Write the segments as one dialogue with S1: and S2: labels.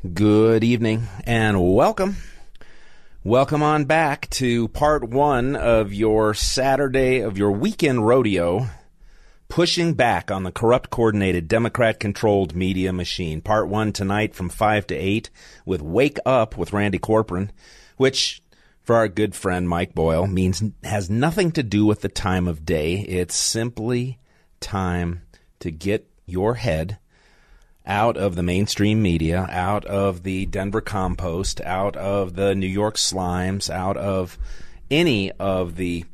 S1: Good evening and welcome. Welcome on back to part one of your Saturday, of your weekend rodeo, pushing back on the corrupt, coordinated, Democrat controlled media machine. Part one tonight from 5 to 8 with Wake Up with Randy Corporon, which for our good friend Mike Boyle means has nothing to do with the time of day. It's simply time to get your head out of the mainstream media, out of the Denver Compost, out of the New York Slimes, out of any of the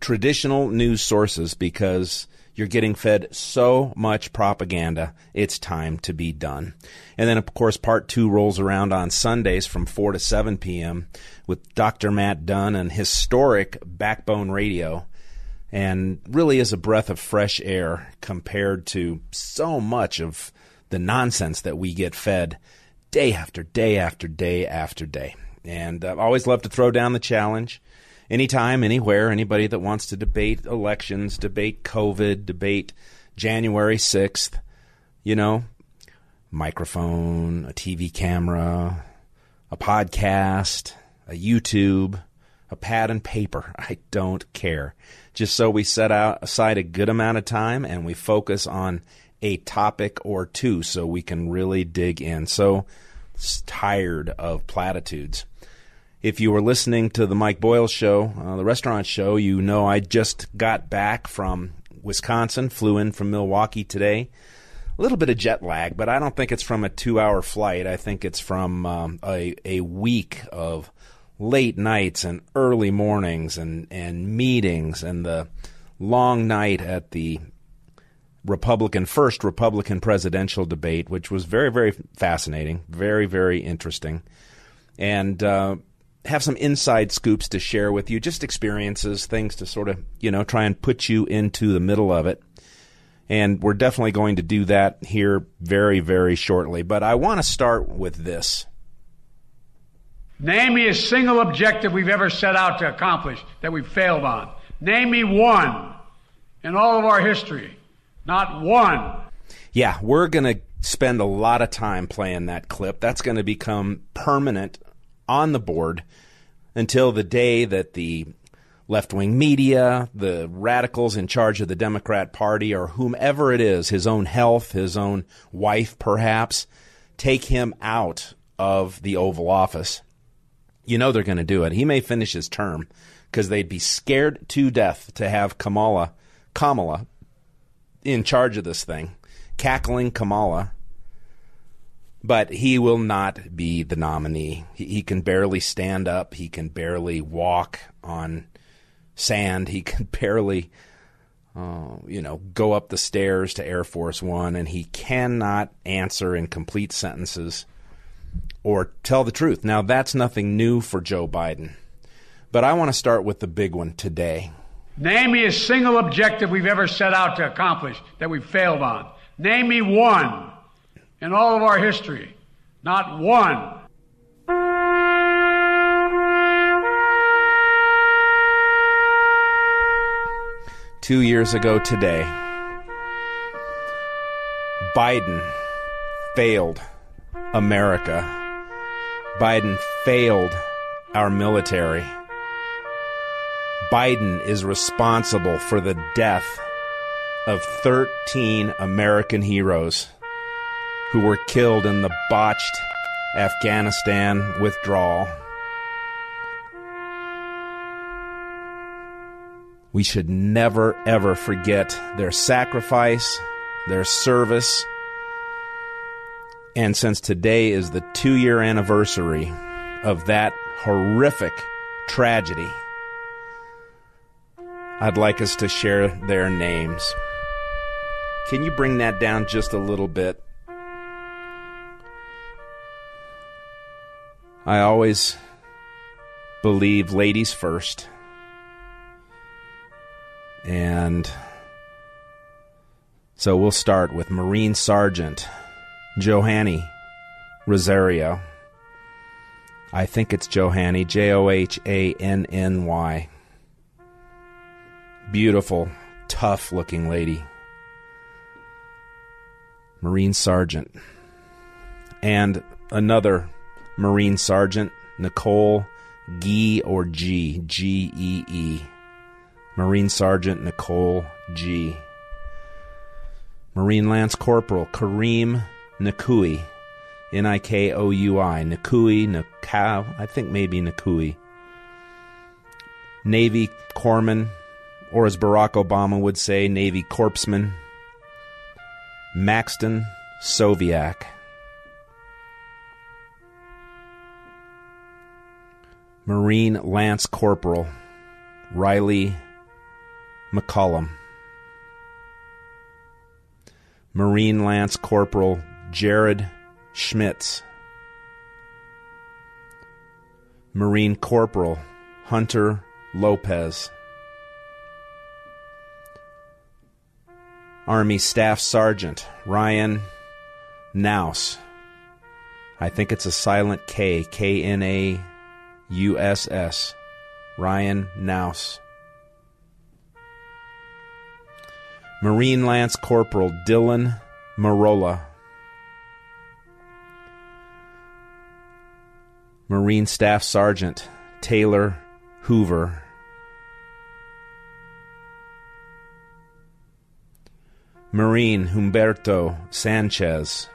S1: traditional news sources because you're getting fed so much propaganda. It's time to be done. And then, of course, part two rolls around on Sundays from 4 to 7 p.m. with Dr. Matt Dunn and historic Backbone Radio. And really is a breath of fresh air compared to so much of the nonsense that we get fed day after day after day after day. And uh, I always love to throw down the challenge. Anytime, anywhere, anybody that wants to debate elections, debate COVID, debate January 6th, you know, microphone, a TV camera, a podcast, a YouTube, a pad and paper. I don't care. Just so we set out aside a good amount of time and we focus on a topic or two so we can really dig in. So tired of platitudes. If you were listening to the Mike Boyle show, uh, the restaurant show, you know I just got back from Wisconsin, flew in from Milwaukee today. A little bit of jet lag, but I don't think it's from a two hour flight. I think it's from um, a, a week of late nights and early mornings and, and meetings and the long night at the Republican first Republican presidential debate, which was very very fascinating, very very interesting, and uh, have some inside scoops to share with you, just experiences, things to sort of you know try and put you into the middle of it. And we're definitely going to do that here very very shortly. But I want to start with this.
S2: Name me a single objective we've ever set out to accomplish that we've failed on. Name me one in all of our history. Not one.
S1: Yeah, we're going to spend a lot of time playing that clip. That's going to become permanent on the board until the day that the left wing media, the radicals in charge of the Democrat Party, or whomever it is, his own health, his own wife perhaps, take him out of the Oval Office. You know they're going to do it. He may finish his term because they'd be scared to death to have Kamala, Kamala in charge of this thing, cackling Kamala. But he will not be the nominee. He, he can barely stand up. He can barely walk on sand. He can barely, uh, you know, go up the stairs to Air Force One, and he cannot answer in complete sentences or tell the truth. Now, that's nothing new for Joe Biden. But I want to start with the big one today.
S2: Name me a single objective we've ever set out to accomplish that we've failed on. Name me one in all of our history. Not one.
S1: Two years ago today, Biden failed America. Biden failed our military. Biden is responsible for the death of 13 American heroes who were killed in the botched Afghanistan withdrawal. We should never, ever forget their sacrifice, their service. And since today is the two year anniversary of that horrific tragedy, I'd like us to share their names. Can you bring that down just a little bit? I always believe ladies first. And so we'll start with Marine Sergeant Johanny Rosario. I think it's Johanny, J O H A N N Y. Beautiful, tough looking lady. Marine Sergeant. And another Marine Sergeant, Nicole Gee or G, G E E. Marine Sergeant Nicole G. Marine Lance Corporal Kareem Nikui, N I K O U I, Nikui, Nikau, I think maybe Nikui. Navy Corpsman, or as Barack Obama would say, Navy Corpsman, Maxton Soviak. Marine Lance Corporal Rylee McCollum. Marine Lance Corporal Jared Schmitz. Marine Corporal Hunter Lopez. Army Staff Sergeant Ryan Knauss. I think it's a silent K, K N A U S S. Ryan Knauss. Marine Lance Corporal Dylan Merola. Marine Staff Sergeant Taylor Hoover. Marine Humberto Sanchez.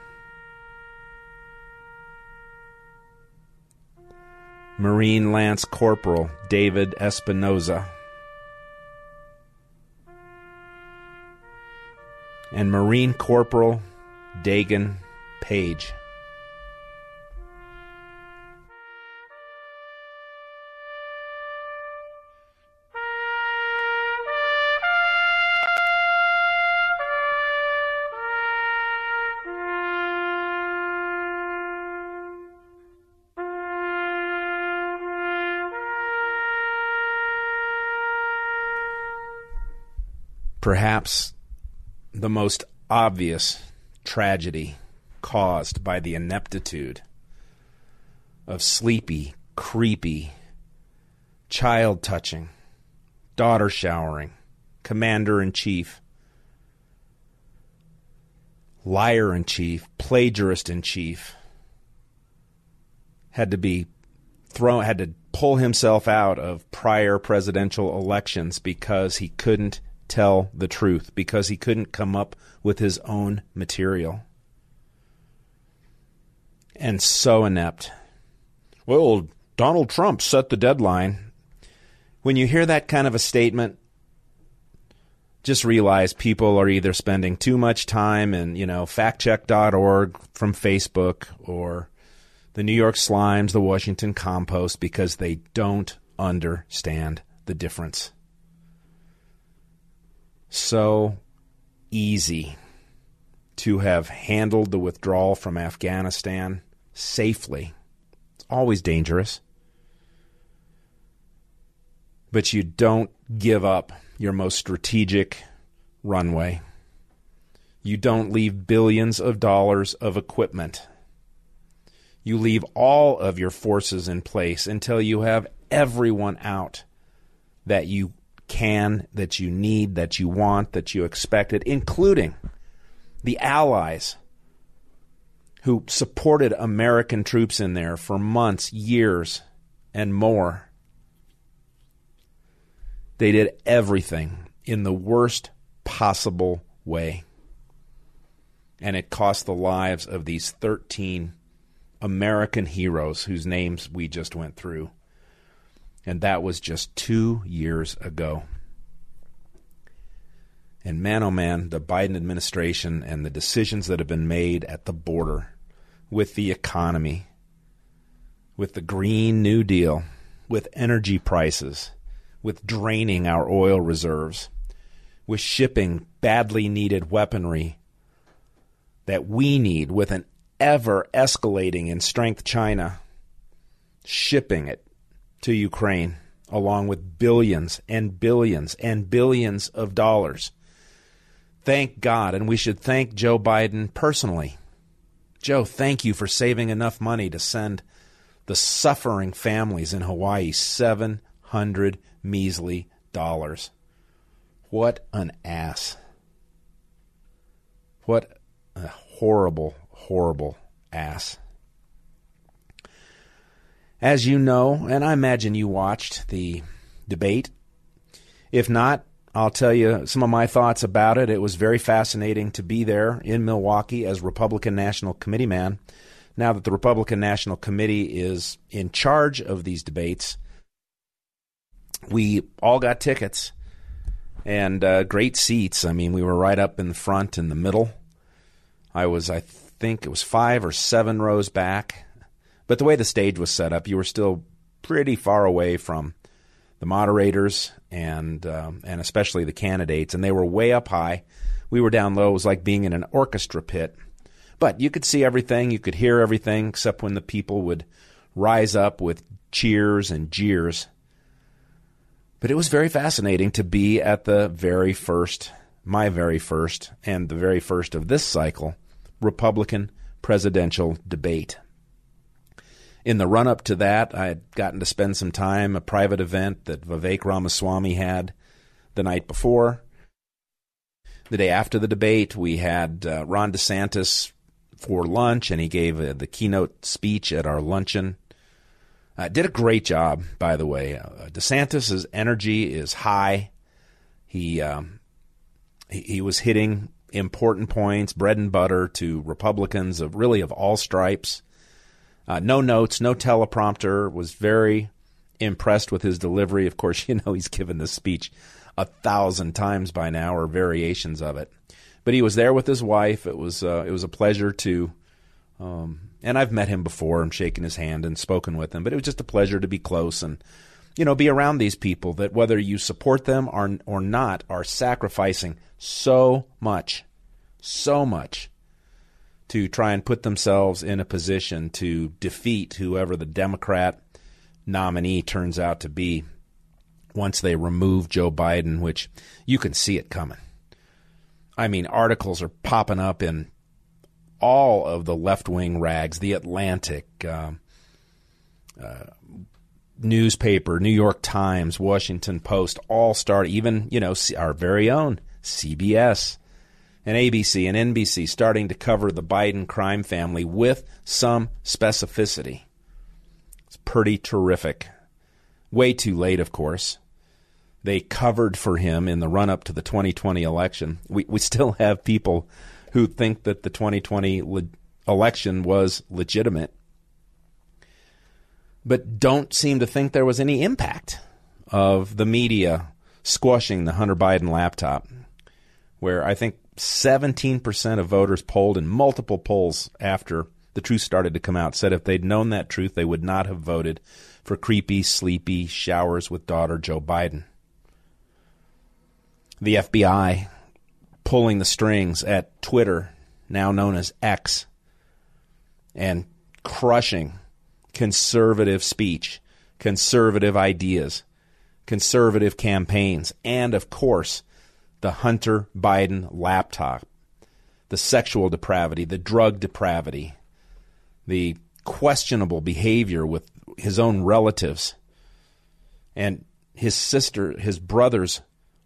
S1: Marine Lance Corporal David Espinoza. And Marine Corporal Daegan Page. Perhaps the most obvious tragedy caused by the ineptitude of sleepy, creepy, child touching, daughter showering, commander in chief, liar in chief, plagiarist in chief, had to be thrown, had to pull himself out of prior presidential elections because he couldn't tell the truth because he couldn't come up with his own material. And so inept. Well, Donald Trump set the deadline. When you hear that kind of a statement, just realize people are either spending too much time in, you know, factcheck.org from Facebook or the New York Slimes, the Washington Compost, because they don't understand the difference so easy to have handled the withdrawal from Afghanistan safely. It's always dangerous. But you don't give up your most strategic runway. You don't leave billions of dollars of equipment. You leave all of your forces in place until you have everyone out that you can, that you need, that you want, that you expected, including the allies who supported American troops in there for months, years, and more. They did everything in the worst possible way. And it cost the lives of these 13 American heroes whose names we just went through and that was just two years ago. And man, oh man, the Biden administration and the decisions that have been made at the border with the economy, with the Green New Deal, with energy prices, with draining our oil reserves, with shipping badly needed weaponry that we need with an ever escalating in strength China shipping it to Ukraine, along with billions and billions and billions of dollars. Thank God, and we should thank Joe Biden personally. Joe, thank you for saving enough money to send the suffering families in Hawaii 700 measly dollars. What an ass. What a horrible, horrible ass. As you know, and I imagine you watched the debate. If not, I'll tell you some of my thoughts about it. It was very fascinating to be there in Milwaukee as Republican National Committee man. Now that the Republican National Committee is in charge of these debates, we all got tickets and uh, great seats. I mean, we were right up in the front in the middle. I was, I think it was five or seven rows back. But the way the stage was set up, you were still pretty far away from the moderators and um, and especially the candidates, and they were way up high. We were down low. It was like being in an orchestra pit, but you could see everything, you could hear everything, except when the people would rise up with cheers and jeers. But it was very fascinating to be at the very first, my very first, and the very first of this cycle, Republican presidential debate in the run up to that, I had gotten to spend some time a private event that Vivek Ramaswamy had the night before. The day after the debate, we had uh, Ron DeSantis for lunch, and he gave uh, the keynote speech at our luncheon. Uh, did a great job, by the way. Uh, DeSantis's energy is high. He, um, he he was hitting important points, bread and butter to Republicans of really of all stripes. Uh, no notes, no teleprompter. Was very impressed with his delivery. Of course, you know he's given this speech a thousand times by now, or variations of it. But he was there with his wife. It was uh, it was a pleasure to, um, and I've met him before and shaken his hand and spoken with him. But it was just a pleasure to be close and you know be around these people that whether you support them or or not are sacrificing so much, so much to try and put themselves in a position to defeat whoever the Democrat nominee turns out to be once they remove Joe Biden, which you can see it coming. I mean, articles are popping up in all of the left wing rags, The Atlantic, uh, uh, newspaper, New York Times, Washington Post, all start, even, you know, our very own CBS and ABC and NBC starting to cover the Biden crime family with some specificity. It's pretty terrific. Way too late, of course. They covered for him in the run up to the 2020 election. We, we still have people who think that the 2020 le- election was legitimate, but don't seem to think there was any impact of the media squashing the Hunter Biden laptop, where I think 17% of voters polled in multiple polls after the truth started to come out said if they'd known that truth, they would not have voted for creepy, sleepy showers with daughter Joe Biden. The FBI pulling the strings at Twitter, now known as X, and crushing conservative speech, conservative ideas, conservative campaigns, and of course, the Hunter Biden laptop, the sexual depravity, the drug depravity, the questionable behavior with his own relatives, and his sister, his brother's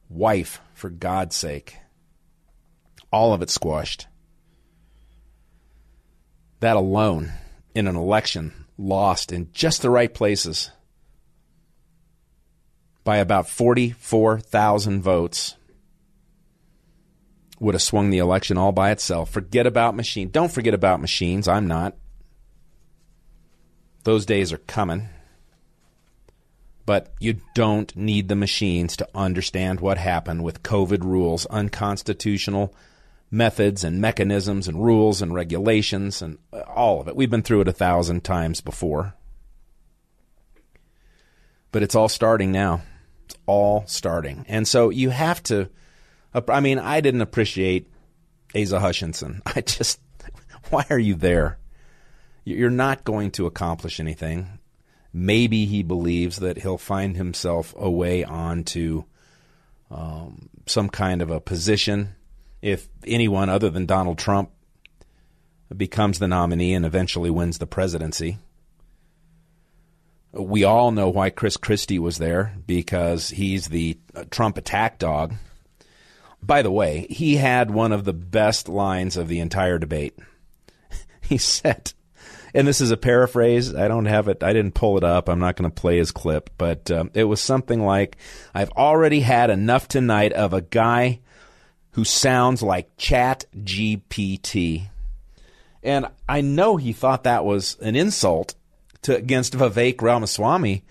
S1: wife, for God's sake. All of it squashed. That alone, in an election lost in just the right places by about 44,000 votes would have swung the election all by itself. Forget about machines. Don't forget about machines. I'm not. Those days are coming. But you don't need the machines to understand what happened with COVID rules, unconstitutional methods and mechanisms and rules and regulations and uh, all of it. We've been through it a thousand times before. But it's all starting now. It's all starting. And so you have to I mean, I didn't appreciate Asa Hutchinson. I just, why are you there? You're not going to accomplish anything. maybe he believes that he'll find himself a away onto um, some kind of a position if anyone other than Donald Trump becomes the nominee and eventually wins the presidency. We all know why Chris Christie was there because he's the Trump attack dog. By the way, he had one of the best lines of the entire debate. he said, and this is a paraphrase. I don't have it. I didn't pull it up. I'm not going to play his clip, but um, it was something like, "I've already had enough tonight of a guy who sounds like Chat GPT." And I know he thought that was an insult to against Vivek Ramaswamy,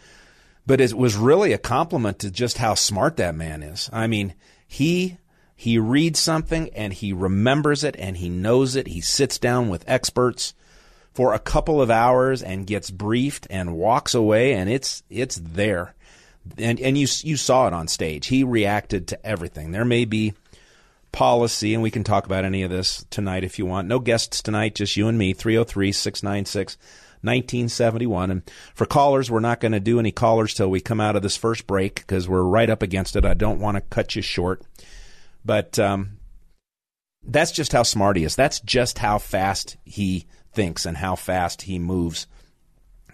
S1: but it was really a compliment to just how smart that man is. I mean, he he reads something and he remembers it and he knows it. He sits down with experts for a couple of hours and gets briefed and walks away and it's it's there. And and you you saw it on stage. He reacted to everything. There may be policy and we can talk about any of this tonight if you want. No guests tonight, just you and me. 303-696 1971. And for callers, we're not going to do any callers till we come out of this first break because we're right up against it. I don't want to cut you short. But um, that's just how smart he is. That's just how fast he thinks and how fast he moves.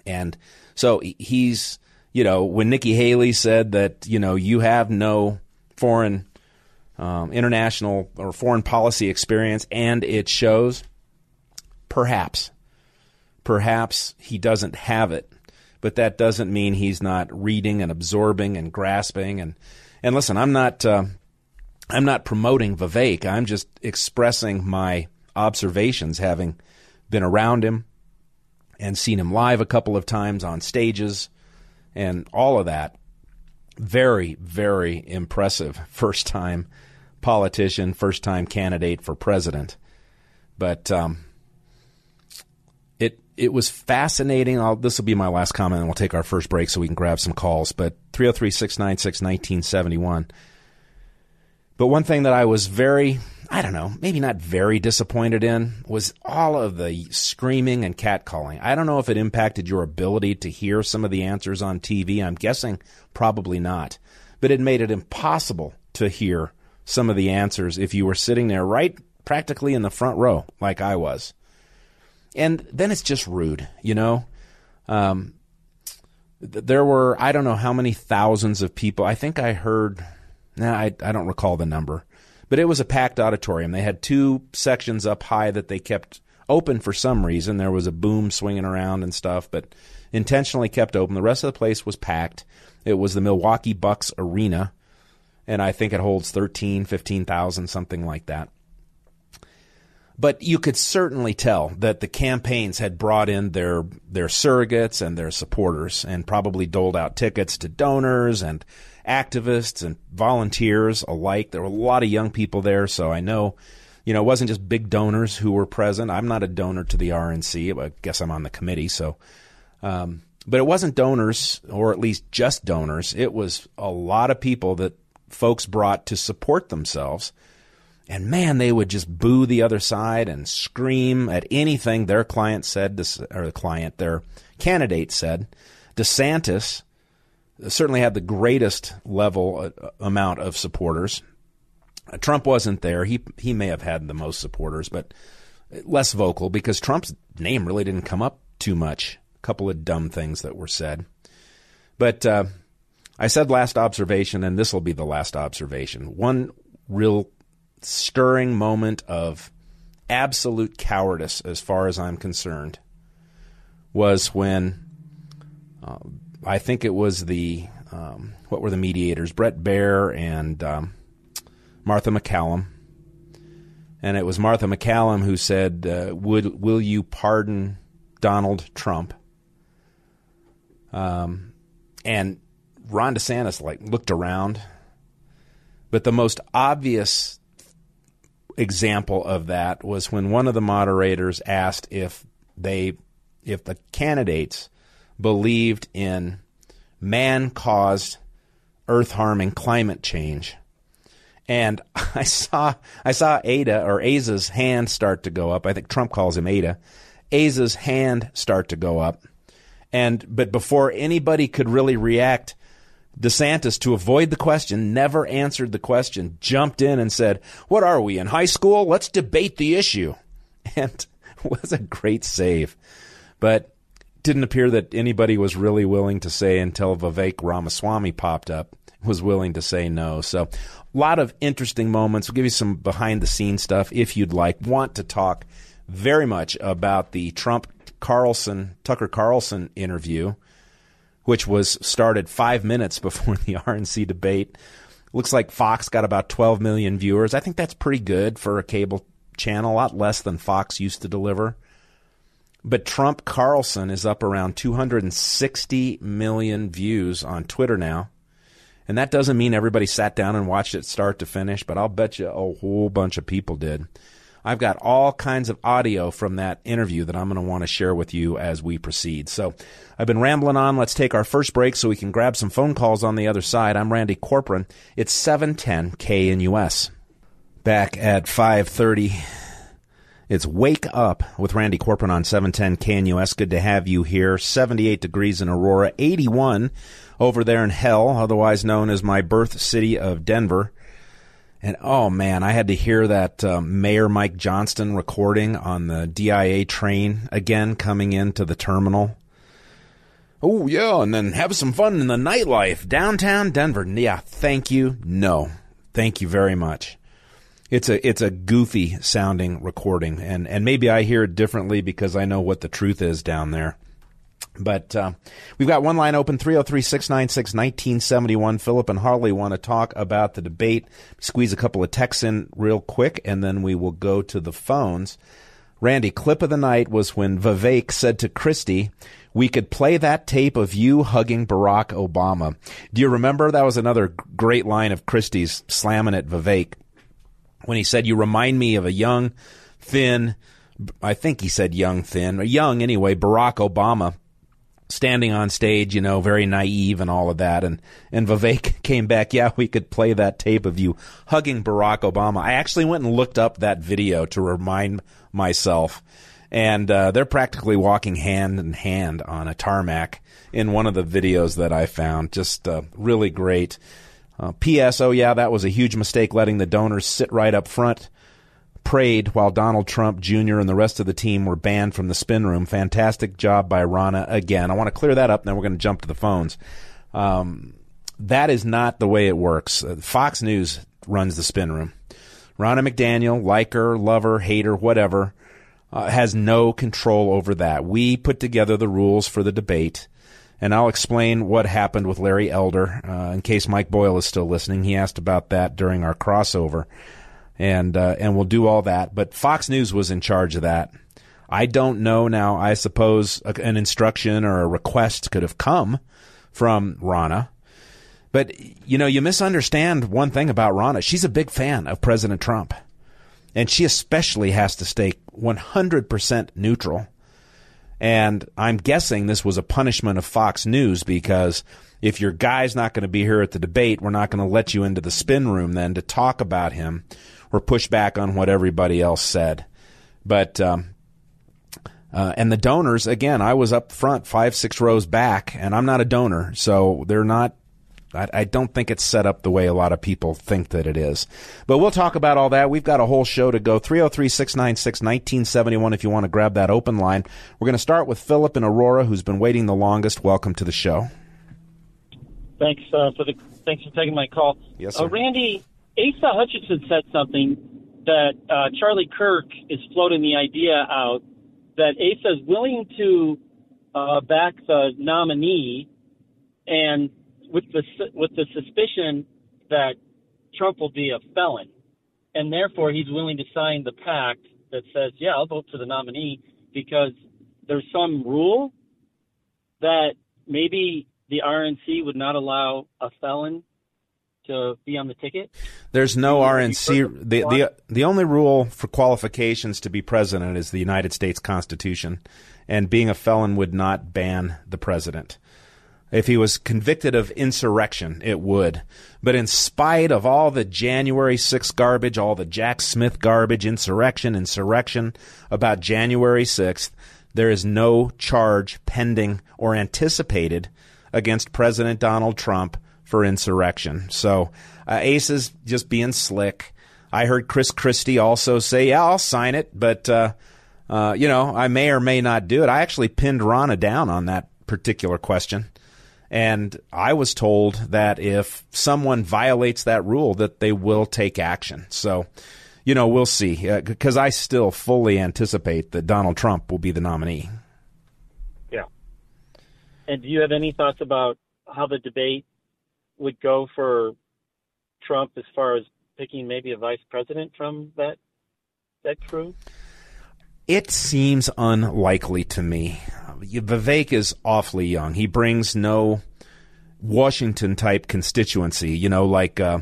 S1: And so he's, you know, when Nikki Haley said that, you know, you have no foreign, um, international or foreign policy experience and it shows, perhaps, perhaps he doesn't have it. But that doesn't mean he's not reading and absorbing and grasping. And, and listen, I'm not, uh, I'm not promoting Vivek. I'm just expressing my observations, having been around him and seen him live a couple of times on stages and all of that. Very, very impressive first time politician, first time candidate for president. But um, it it was fascinating. I'll, this will be my last comment, and we'll take our first break so we can grab some calls. But 303 696 1971. But one thing that I was very I don't know, maybe not very disappointed in was all of the screaming and catcalling. I don't know if it impacted your ability to hear some of the answers on TV. I'm guessing probably not. But it made it impossible to hear some of the answers if you were sitting there right practically in the front row like I was. And then it's just rude, you know? Um, there were, I don't know how many thousands of people. I think I heard, nah, I, I don't recall the number but it was a packed auditorium. They had two sections up high that they kept open for some reason. There was a boom swinging around and stuff, but intentionally kept open. The rest of the place was packed. It was the Milwaukee Bucks Arena, and I think it holds 13, 15,000, something like that. But you could certainly tell that the campaigns had brought in their their surrogates and their supporters and probably doled out tickets to donors and activists and volunteers alike. There were a lot of young people there, so I know, you know, it wasn't just big donors who were present. I'm not a donor to the RNC. I guess I'm on the committee, so. Um, but it wasn't donors, or at least just donors. It was a lot of people that folks brought to support themselves. And man, they would just boo the other side and scream at anything their client said, or the client, their candidate said. DeSantis certainly had the greatest level uh, amount of supporters. Trump wasn't there. He he may have had the most supporters, but less vocal because Trump's name really didn't come up too much. A couple of dumb things that were said, but uh, I said last observation, and this will be the last observation. One real stirring moment of absolute cowardice, as far as I'm concerned, was when. I think it was the um, what were the mediators? Brett Baier and um, Martha MacCallum. and it was Martha MacCallum who said, uh, "Would will you pardon Donald Trump?" Um, and Ron DeSantis like looked around, but the most obvious example of that was when one of the moderators asked if they if the candidates believed in man caused earth harming climate change. And I saw I saw Ada or Asa's hand start to go up. I think Trump calls him Ada. Asa's hand start to go up. And but before anybody could really react, DeSantis, to avoid the question, never answered the question, jumped in and said, What are we in high school? Let's debate the issue. And was a great save. But didn't appear that anybody was really willing to say until Vivek Ramaswamy popped up was willing to say no. So a lot of interesting moments. We'll give you some behind the scenes stuff if you'd like. Want to talk very much about the Trump Carlson Tucker Carlson interview, which was started five minutes before the RNC debate. Looks like Fox got about 12 million viewers. I think that's pretty good for a cable channel, a lot less than Fox used to deliver. But Trump Carlson is up around 260 million views on Twitter now. And that doesn't mean everybody sat down and watched it start to finish, but I'll bet you a whole bunch of people did. I've got all kinds of audio from that interview that I'm going to want to share with you as we proceed. So I've been rambling on. Let's take our first break so we can grab some phone calls on the other side. I'm Randy Corporon. It's 710 KNUS. Back at 530. It's Wake Up with Randy Corporon on 710 KNUS. Good to have you here. 78 degrees in Aurora, 81 over there in hell, otherwise known as my birth city of Denver. And oh man, I had to hear that uh, Mayor Mike Johnston recording on the DIA train again coming into the terminal. Oh yeah, and then have some fun in the nightlife downtown Denver. Yeah, thank you. No, thank you very much. It's a it's a goofy sounding recording, and and maybe I hear it differently because I know what the truth is down there. But uh, we've got one line open 303 696 1971. Philip and Harley want to talk about the debate. Squeeze a couple of texts in real quick, and then we will go to the phones. Randy, clip of the night was when Vivek said to Christie, we could play that tape of you hugging Barack Obama. Do you remember? That was another great line of Christie's slamming at Vivek when he said, You remind me of a young, thin, I think he said young, thin, young anyway, Barack Obama standing on stage, you know, very naive and all of that. And, and Vivek came back, yeah, we could play that tape of you hugging Barack Obama. I actually went and looked up that video to remind myself. And uh, they're practically walking hand in hand on a tarmac in one of the videos that I found. Just uh, really great. Uh, P.S. Oh, yeah, that was a huge mistake letting the donors sit right up front prayed while Donald Trump Jr. and the rest of the team were banned from the spin room. Fantastic job by Ronna again. I want to clear that up, and then we're going to jump to the phones. Um, that is not the way it works. Uh, Fox News runs the spin room. Ronna McDaniel, like her, lover, hater, whatever, uh, has no control over that. We put together the rules for the debate, and I'll explain what happened with Larry Elder uh, in case Mike Boyle is still listening. He asked about that during our crossover and uh, and we'll do all that. But Fox News was in charge of that. I don't know now. I suppose an instruction or a request could have come from Ronna. But you know, you misunderstand one thing about Ronna. She's a big fan of President Trump, and she especially has to stay 100% neutral. And I'm guessing this was a punishment of Fox News because if your guy's not going to be here at the debate, we're not going to let you into the spin room then to talk about him or push back on what everybody else said. But um, uh, and the donors, again, I was up front, five, six rows back, and I'm not a donor, so they're not. I, I don't think it's set up the way a lot of people think that it is. But we'll talk about all that. We've got a whole show to go. 303 696 1971 if you want to grab that open line. We're going to start with Philip in Aurora, who's been waiting the longest. Welcome to the show.
S3: Thanks uh, for the thanks for taking my call.
S1: Yes, sir.
S3: Uh, Randy, Asa Hutchinson said something that uh, Charlie Kirk is floating the idea out that Asa is willing to uh, back the nominee, and with the with the suspicion that Trump will be a felon, and therefore he's willing to sign the pact that says, "Yeah, I'll vote for the nominee," because there's some rule that maybe the RNC would not allow a felon to be on the ticket?
S1: There's no RNC. The, the the only rule for qualifications to be president is the United States Constitution, and being a felon would not ban the president. If he was convicted of insurrection, it would. But in spite of all the January 6th garbage, all the Jack Smith garbage, insurrection, insurrection about January 6th, there is no charge pending or anticipated against President Donald Trump for insurrection. So uh, Ace is just being slick. I heard Chris Christie also say, "Yeah, I'll sign it," but uh, uh, you know, I may or may not do it. I actually pinned Ronna down on that particular question, and I was told that if someone violates that rule, that they will take action. So, you know, we'll see. Because uh, I still fully anticipate that Donald Trump will be the nominee.
S3: Yeah. And do you have any thoughts about how the debate would go for Trump as far as picking maybe a vice president from that that crew?
S1: It seems unlikely to me. Vivek is awfully young. He brings no Washington type constituency, you know, like uh,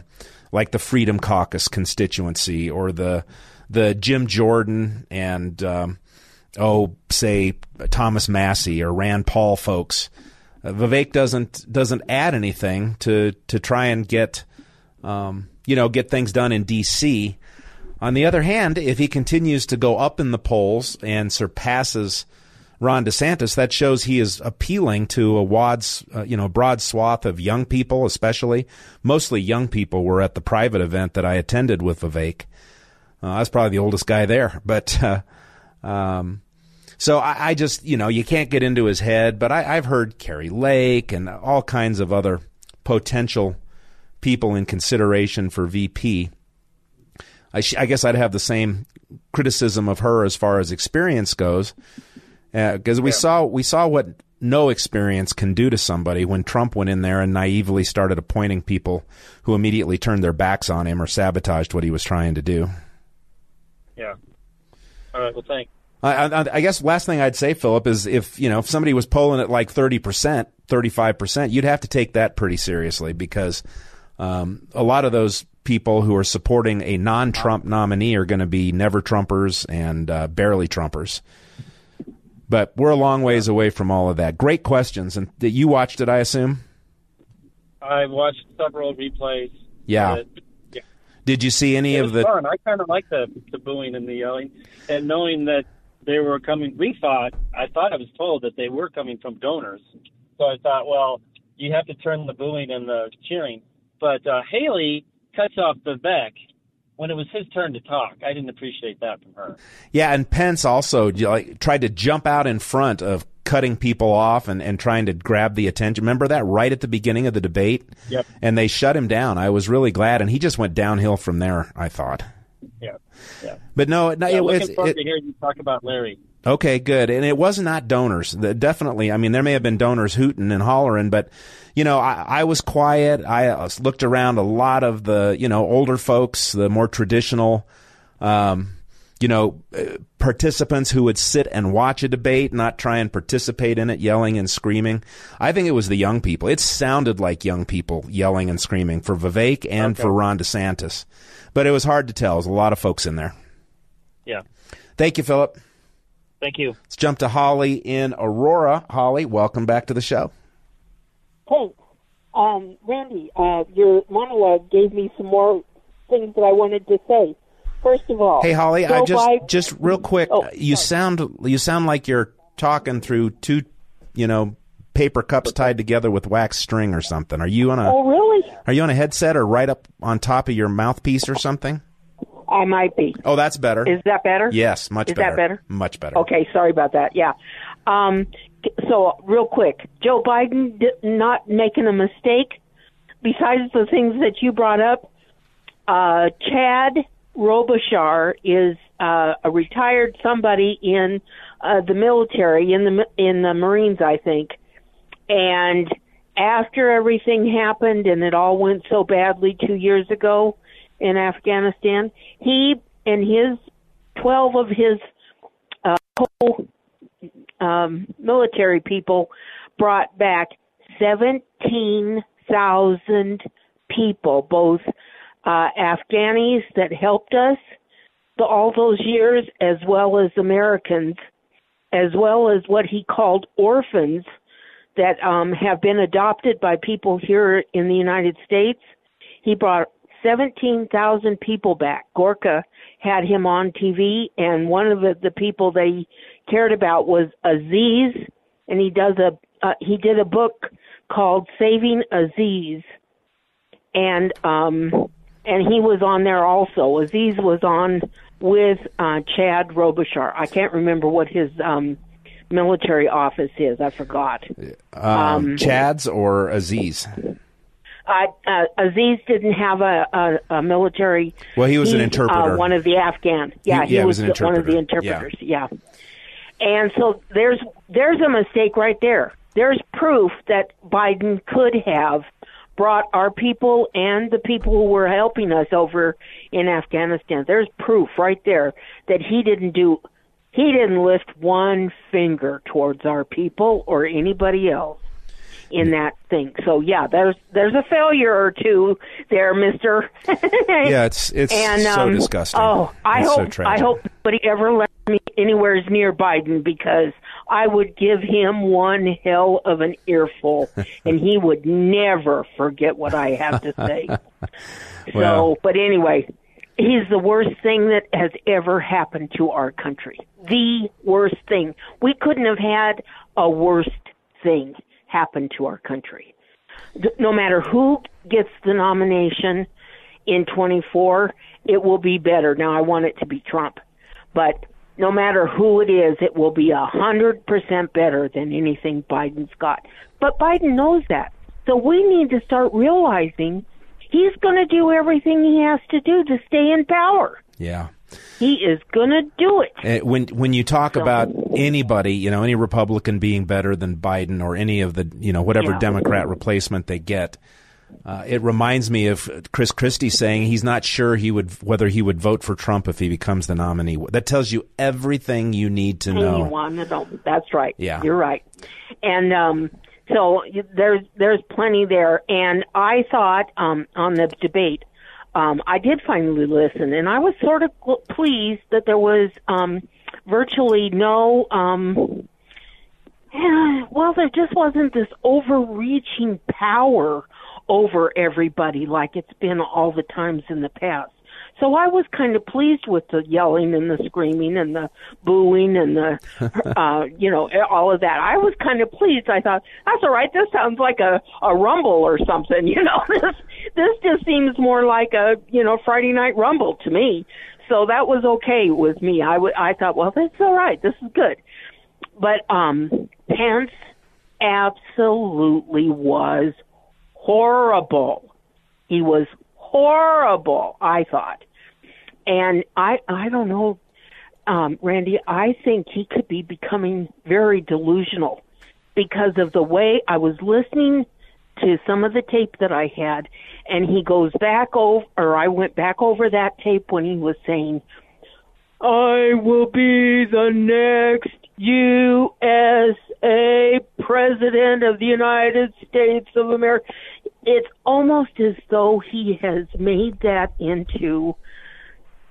S1: like the Freedom Caucus constituency or the the Jim Jordan and um, oh, say Thomas Massie or Rand Paul folks. Uh, Vivek doesn't doesn't add anything to to try and get um, you know, get things done in D.C. On the other hand, if he continues to go up in the polls and surpasses Ron DeSantis, that shows he is appealing to a uh, you know, broad swath of young people, especially mostly young people were at the private event that I attended with Vivek. Uh, I was probably the oldest guy there, but uh, um, so I, I, just, you know, you can't get into his head. But I, I've heard Kari Lake and all kinds of other potential people in consideration for VP. I, sh- I guess I'd have the same criticism of her as far as experience goes, because uh, we yeah. saw we saw what no experience can do to somebody when Trump went in there and naively started appointing people who immediately turned their backs on him or sabotaged what he was trying to do.
S3: Yeah. All right. Well, thanks.
S1: I, I, I, guess last thing I'd say, Philip, is if you know if somebody was polling at like thirty percent, thirty five percent, you'd have to take that pretty seriously because um, a lot of those people who are supporting a non-Trump nominee are going to be never Trumpers and uh, barely Trumpers. But we're a long ways away from all of that. Great questions, and that you watched it, I assume.
S3: I watched several replays.
S1: Yeah. yeah. Did you see any of the?
S3: Fun. I kind of like the the booing and the yelling, and knowing that they were coming. We thought I thought I was told that they were coming from donors, so I thought, well, you have to turn the booing and the cheering but uh, Haley cuts off Vivek when it was his turn to talk. I didn't appreciate that from her.
S1: Yeah, and Pence also like, tried to jump out in front of cutting people off and, and trying to grab the attention. Remember that right at the beginning of the debate?
S3: Yep.
S1: And they shut him down. I was really glad, and he just went downhill from there. I thought.
S3: Yeah. Yeah.
S1: But no, no
S3: yeah,
S1: it,
S3: looking
S1: it,
S3: forward
S1: it,
S3: to hear you talk about Larry.
S1: Okay, good. And it was not donors. Definitely. I mean, there may have been donors hooting and hollering, but you know, I, I was quiet. I uh, looked around a lot of the, you know, older folks, the more traditional, um, you know, uh, participants who would sit and watch a debate, not try and participate in it, yelling and screaming. I think it was the young people. It sounded like young people yelling and screaming for Vivek and okay. for Ron DeSantis, but it was hard to tell. There's a lot of folks in there.
S3: Yeah.
S1: Thank you, Philip.
S3: Thank you.
S1: Let's jump to Holly in Aurora. Holly, welcome back to the show.
S4: Hey, um, Randy, uh, your monologue gave me some more things that I wanted to say. First of all,
S1: hey Holly, I just
S4: Biden,
S1: just real quick,
S4: oh,
S1: you
S4: sorry.
S1: sound you sound like you're talking through two, you know, paper cups tied together with wax string or something. Are you on a?
S4: Oh, really?
S1: Are you on a headset or right up on top of your mouthpiece or something?
S4: I might be.
S1: Oh, that's better.
S4: Is that better?
S1: Yes, much
S4: Is
S1: better.
S4: that better?
S1: Much better.
S4: Okay, sorry about that. Yeah. Um, so, real quick, Joe Biden did not making a mistake. Besides the things that you brought up, uh, Chad Robichaux is uh, a retired somebody in uh, the military, in the in the Marines, I think. And after everything happened and it all went so badly two years ago, in Afghanistan. He and his 12 of his uh, co um, military people brought back 17,000 people, both uh, Afghanis that helped us all those years, as well as Americans, as well as what he called orphans that um, have been adopted by people here in the United States. He brought 17,000 people back. Gorka had him on TV, and one of the, the people they cared about was Aziz, and he does a uh, he did a book called Saving Aziz, and um, and he was on there also. Aziz was on with uh, Chad Robichaux. I can't remember what his um, military office is. I forgot.
S1: Um, Chad's or Aziz?
S4: Uh, uh, Aziz didn't have a, a, a military.
S1: Well, he was an
S4: he's,
S1: interpreter.
S4: Uh, one of the Afghan. Yeah,
S1: He- yeah, he was an
S4: the- one of the
S1: interpreter.
S4: interpreters. Yeah. And so there's there's a mistake right there. There's proof that Biden could have brought our people and the people who were helping us over in Afghanistan. There's proof right there that he didn't do he didn't lift one finger towards our people or anybody else in that thing. So yeah, there's there's a failure or two there, Mister.
S1: Yeah, it's it's
S4: and,
S1: so
S4: um,
S1: disgusting.
S4: Oh, I
S1: It's
S4: hope
S1: tragic.
S4: I hope nobody ever lets me anywhere near Biden because I would give him one hell of an earful, and he would never forget what I have to say.
S1: Well.
S4: So, but anyway, he's the worst thing that has ever happened to our country. The worst thing. We couldn't have had a worst thing happen to our country. No matter who gets the nomination in 24, it will be better. Now, I want it to be Trump, but no matter who it is, it will be a hundred percent better than anything Biden's got. But Biden knows that, so we need to start realizing he's going to do everything he has to do to stay in power.
S1: yeah.
S4: He is going to do it.
S1: Uh, When when you talk
S4: So-
S1: about anybody, you know, any Republican being better than Biden or any of the, you know, whatever
S4: Yeah.
S1: Democrat replacement they get, uh, it reminds me of Chris Christie saying he's not sure he would whether he would vote for Trump if he becomes the nominee. That tells you everything you need to know.
S4: Anyone. That's right.
S1: Yeah.
S4: you're right. And um, so there's there's plenty there. And I thought um, on the debate, um, I did finally listen, and I was sort of pl- pleased that there was um, virtually no. Um, well, there just wasn't this overreaching power over everybody like it's been all the times in the past. So I was kind of pleased with the yelling and the screaming and the booing and the, uh, you know, all of that. I was kind of pleased. I thought, that's all right. This sounds like a, a rumble or something, you know, this, this just seems more like a, you know, Friday night rumble to me. So that was okay with me. I would, I thought, well, that's all right. This is good. But, um, Pence absolutely was horrible. He was horrible, I thought. And I I don't know, um, Randy, I think he could be becoming very delusional because of the way I was listening to some of the tape that I had and he goes back over or I went back over that tape when he was saying I will be the next USA President of the United States of America. It's almost as though he has made that into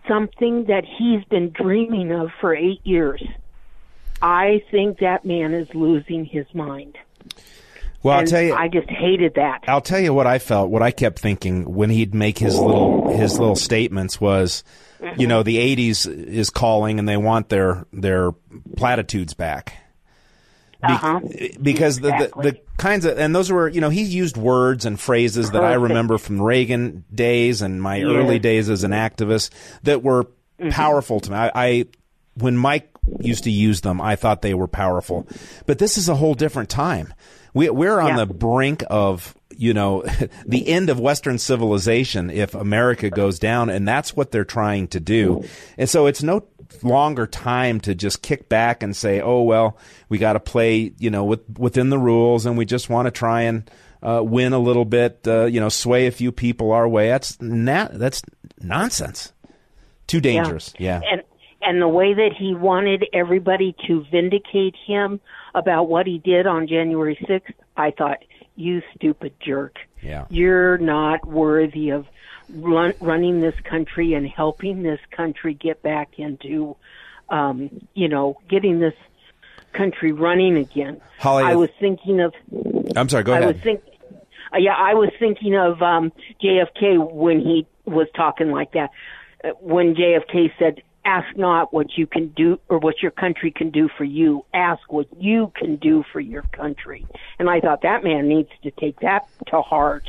S4: something that he's been dreaming of for eight years. I think that man is losing his mind.
S1: Well, I'll tell you,
S4: I just hated that.
S1: I'll tell you what I felt. What I kept thinking when he'd make his little his little statements was, you mm-hmm. know, the '80s is calling and they want their their platitudes back. Be-
S4: Uh-huh.
S1: Because the,
S4: Exactly.
S1: the the kinds of and those were you know he used words and phrases that I remember from Reagan days and my early days as an activist that were
S4: Mm-hmm.
S1: powerful to me. I, I when Mike used to use them, I thought they were powerful. But this is a whole different time. We, we're on
S4: Yeah.
S1: the brink of you know the end of Western civilization if America goes down, and that's what they're trying to do. And so it's no longer time to just kick back and say, "Oh well, we got to play you know with, within the rules, and we just want to try and." Uh, win a little bit, uh, you know, sway a few people our way. That's na- that's nonsense. Too dangerous. Yeah.
S4: And and the way that he wanted everybody to vindicate him about what he did on January 6th, I thought, you stupid jerk.
S1: Yeah.
S4: You're not worthy of run, running this country and helping this country get back into, um, you know, getting this country running again.
S1: Holly,
S4: I was thinking of
S1: I'm sorry. Go
S4: I
S1: ahead.
S4: was think, uh, yeah, I was thinking of um, JFK when he was talking like that uh, when JFK said, "Ask not what you can do or what your country can do for you. Ask what you can do for your country." And I thought that man needs to take that to heart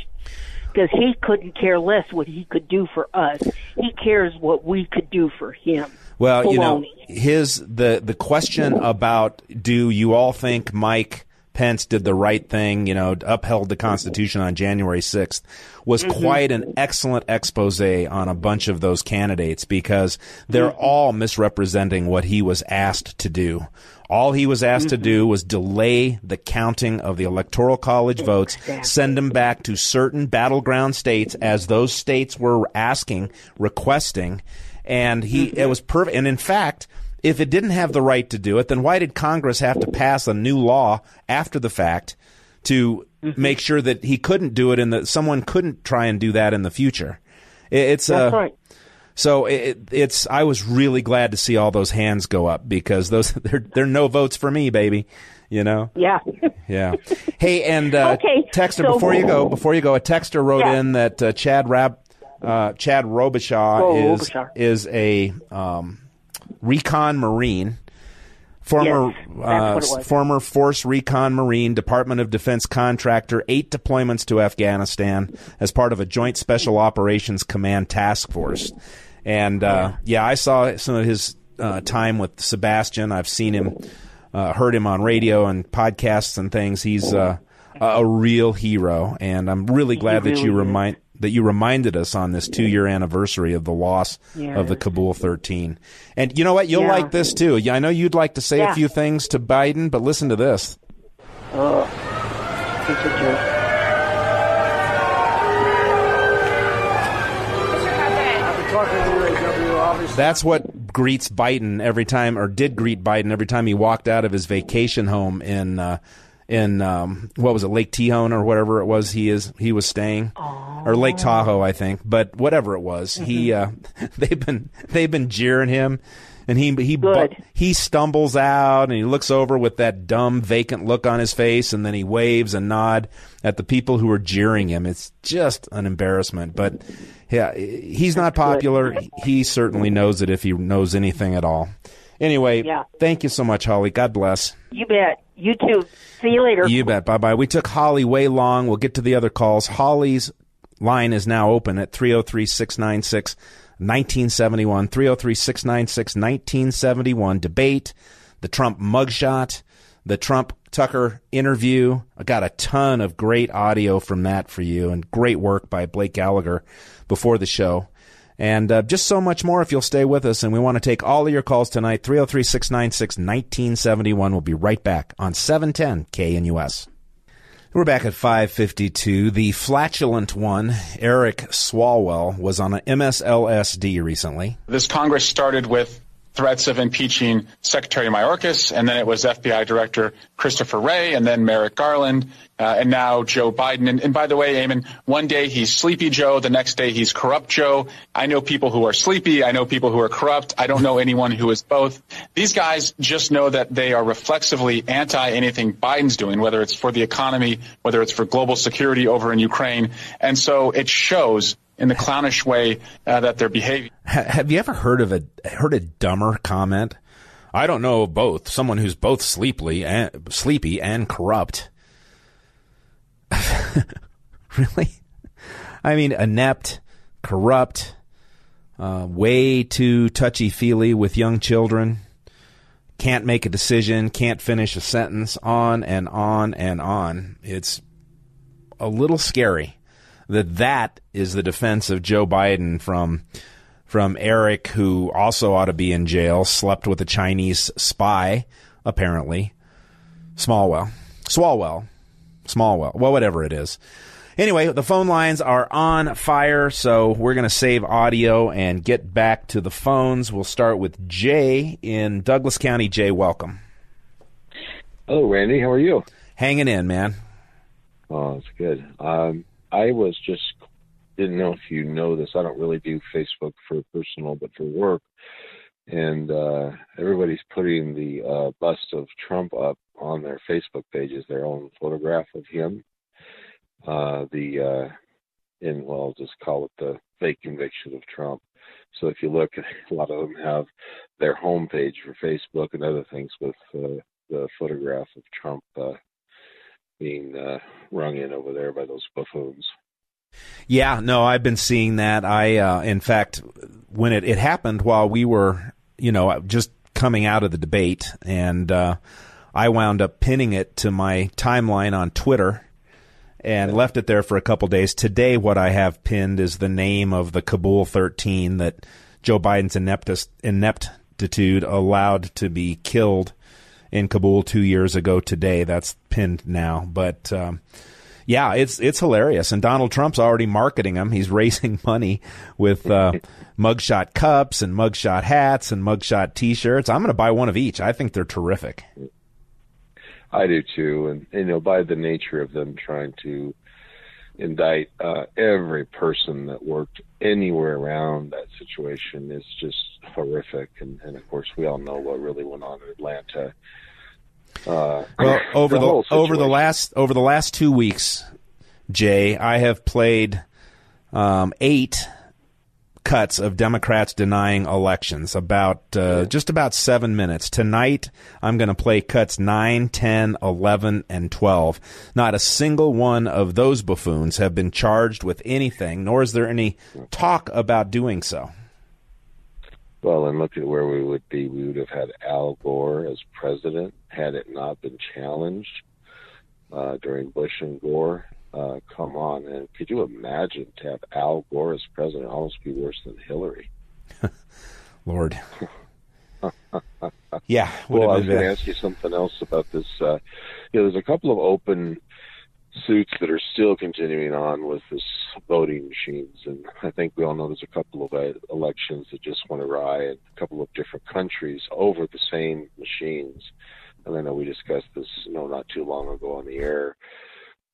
S4: because he couldn't care less what he could do for us. He cares what we could do for him.
S1: Well, you know, his the the question about do you all think Mike Pence did the right thing, you know, upheld the Constitution on January 6th, was mm-hmm. quite an excellent expose on a bunch of those candidates because they're mm-hmm. all misrepresenting what he was asked to do. All he was asked mm-hmm. to do was delay the counting of the Electoral College votes, exactly. send them back to certain battleground states as those states were asking, requesting, and he, it was perfect. And in fact, if it didn't have the right to do it, then why did Congress have to pass a new law after the fact to mm-hmm. make sure that he couldn't do it and that someone couldn't try and do that in the future? It's
S4: That's uh, right.
S1: So it, it's. I was really glad to see all those hands go up because those they're they're no votes for me, baby. You know.
S4: Yeah.
S1: yeah. Hey, and uh,
S4: okay,
S1: texter,
S4: so,
S1: before you go, before you go, a texter wrote yeah. in that uh, Chad Rab, uh, Chad Robichaud
S4: oh,
S1: is is a um, recon marine, former
S4: yes,
S1: uh, former Force Recon Marine, Department of Defense contractor, eight deployments to Afghanistan as part of a Joint Special Operations Command task force. And uh, yeah. yeah. I saw some of his uh, time with Sebastian. I've seen him, uh, heard him on radio and podcasts and things. He's uh, a real hero, and I'm really glad that you remind that you reminded us on this two year anniversary of the loss
S4: yeah.
S1: of the Kabul 13. And you know what? You'll
S4: yeah.
S1: like this too. I know you'd like to say
S4: yeah.
S1: a few things to Biden, but listen to this.
S4: Oh, such a jerk.
S1: That's what greets Biden every time, or did greet Biden every time he walked out of his vacation home in uh, in um, what was it, Lake Tejon or whatever it was he is he was staying,
S4: Aww.
S1: or Lake Tahoe, I think. But whatever it was, mm-hmm. he uh, they've been they've been jeering him, and he he bu- he stumbles out and he looks over with that dumb vacant look on his face, and then he waves and nod at the people who are jeering him. It's just an embarrassment, but. Yeah, he's not popular. He certainly knows it if he knows anything at all. Anyway,
S4: yeah.
S1: thank you so much, Holly. God bless.
S4: You bet. You too. See you later.
S1: You bet. Bye bye. We took Holly way long. We'll get to the other calls. Holly's line is now open at 303 696 1971. 303 696 1971. Debate, the Trump mugshot, the Trump Tucker interview. I got a ton of great audio from that for you and great work by Blake Gallagher before the show. And uh, just so much more if you'll stay with us. And we want to take all of your calls tonight 303 696 1971. We'll be right back on 710 KNUS. We're back at 552. The flatulent one, Eric Swalwell, was on an MSLSD recently.
S5: This Congress started with threats of impeaching Secretary Mayorkas, and then it was FBI Director Christopher Wray, and then Merrick Garland, uh, and now Joe Biden. And, and, by the way, Eamon, one day he's Sleepy Joe, the next day he's Corrupt Joe. I know people who are sleepy. I know people who are corrupt. I don't know anyone who is both. These guys just know that they are reflexively anti anything Biden's doing, whether it's for the economy, whether it's for global security over in Ukraine. And so it shows in the clownish way uh, that they're behaving.
S1: Have you ever heard of a heard a dumber comment? I don't know both. Someone who's both sleepy and sleepy and corrupt. really? I mean, inept, corrupt, uh, way too touchy feely with young children. Can't make a decision. Can't finish a sentence. On and on and on. It's a little scary that that is the defense of Joe Biden from from Eric, who also ought to be in jail, slept with a Chinese spy, apparently. Smallwell, Swalwell, Smallwell, well, whatever it is. Anyway, the phone lines are on fire, so we're going to save audio and get back to the phones. We'll start with Jay in Douglas County. Jay, welcome.
S6: Hello, Randy. How are you?
S1: Hanging in, man.
S6: Oh, that's good. Um, I was just didn't know if you know this. I don't really do Facebook for personal, but for work. And uh, everybody's putting the uh, bust of Trump up on their Facebook pages, their own photograph of him. Uh, the uh, in well, I'll just call it the fake conviction of Trump. So if you look, a lot of them have their homepage for Facebook and other things with uh, the photograph of Trump uh, being uh, rung in over there by those buffoons.
S1: Yeah, no, I've been seeing that. I, uh, in fact, when it, it happened while we were, you know, just coming out of the debate, and uh, I wound up pinning it to my timeline on Twitter and left it there for a couple days. Today, what I have pinned is the name of the Kabul 13 that Joe Biden's ineptitude allowed to be killed in Kabul two years ago today. That's pinned now, but. Um, yeah, it's it's hilarious, and Donald Trump's already marketing them. He's raising money with uh, mugshot cups and mugshot hats and mugshot T-shirts. I'm going to buy one of each. I think they're terrific.
S6: I do too, and you know, by the nature of them trying to indict uh, every person that worked anywhere around that situation is just horrific. And, and of course, we all know what really went on in Atlanta
S1: uh, well, over the, the over the last over the last two weeks, Jay, I have played um, eight cuts of Democrats denying elections, about uh, just about seven minutes. Tonight, I'm going to play cuts 9, 10, 11, and 12. Not a single one of those buffoons have been charged with anything, nor is there any talk about doing so.
S6: Well, and look at where we would be. We would have had Al Gore as president had it not been challenged uh, during Bush and Gore. Uh, come on, and could you imagine to have Al Gore as president? Almost be worse than Hillary.
S1: Lord. yeah.
S6: Well, I was going to ask you something else about this. Uh, you know, there's a couple of open suits that are still continuing on with this voting machines. And I think we all know there's a couple of uh, elections that just went awry in a couple of different countries over the same machines. And I know we discussed this, you know, not too long ago on the air.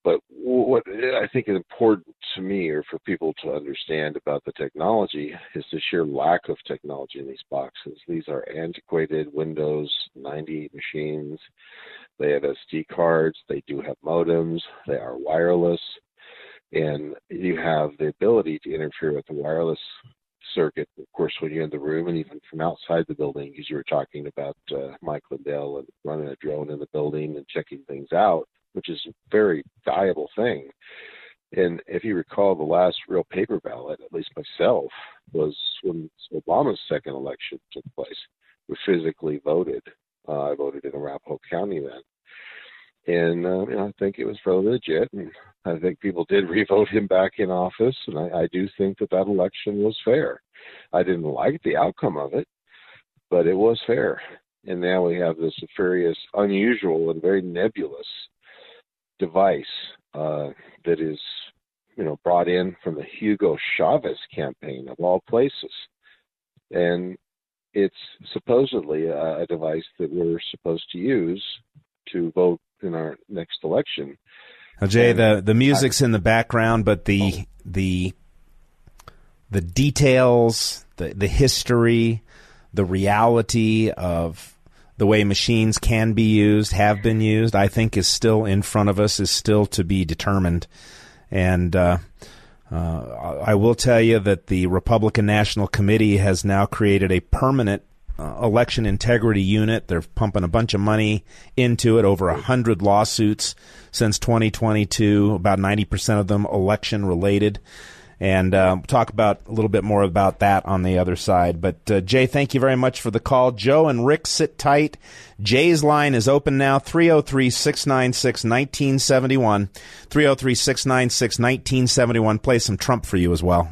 S6: But what I think is important to me, or for people to understand about the technology, is the sheer lack of technology in these boxes. These are antiquated Windows 90 machines. They have SD cards. They do have modems. They are wireless. And you have the ability to interfere with the wireless circuit, of course, when you're in the room and even from outside the building, because you were talking about uh, Mike Lindell and running a drone in the building and checking things out which is a very valuable thing. And if you recall, the last real paper ballot, at least myself, was when Obama's second election took place. We physically voted. Uh, I voted in Arapahoe County then. And uh, you know, I think it was fairly legit, and I think people did revote him back in office. And I, I do think that that election was fair. I didn't like the outcome of it, but it was fair. And now we have this various, unusual, and very nebulous device uh, that is, you know, brought in from the Hugo Chavez campaign of all places, and it's supposedly a, a device that we're supposed to use to vote in our next election.
S1: Now, Jay, the the music's in the background, but the oh. the the details, the the history, the reality of the way machines can be used, have been used, I think is still in front of us, is still to be determined. And uh, uh, I will tell you that the Republican National Committee has now created a permanent uh, election integrity unit. They're pumping a bunch of money into it, over a hundred lawsuits since 2022, about 90% of them election related and uh, talk about a little bit more about that on the other side. But uh, Jay, thank you very much for the call. Joe and Rick, sit tight. Jay's line is open now 303 696 1971. 303 696 1971. Play some Trump for you as well.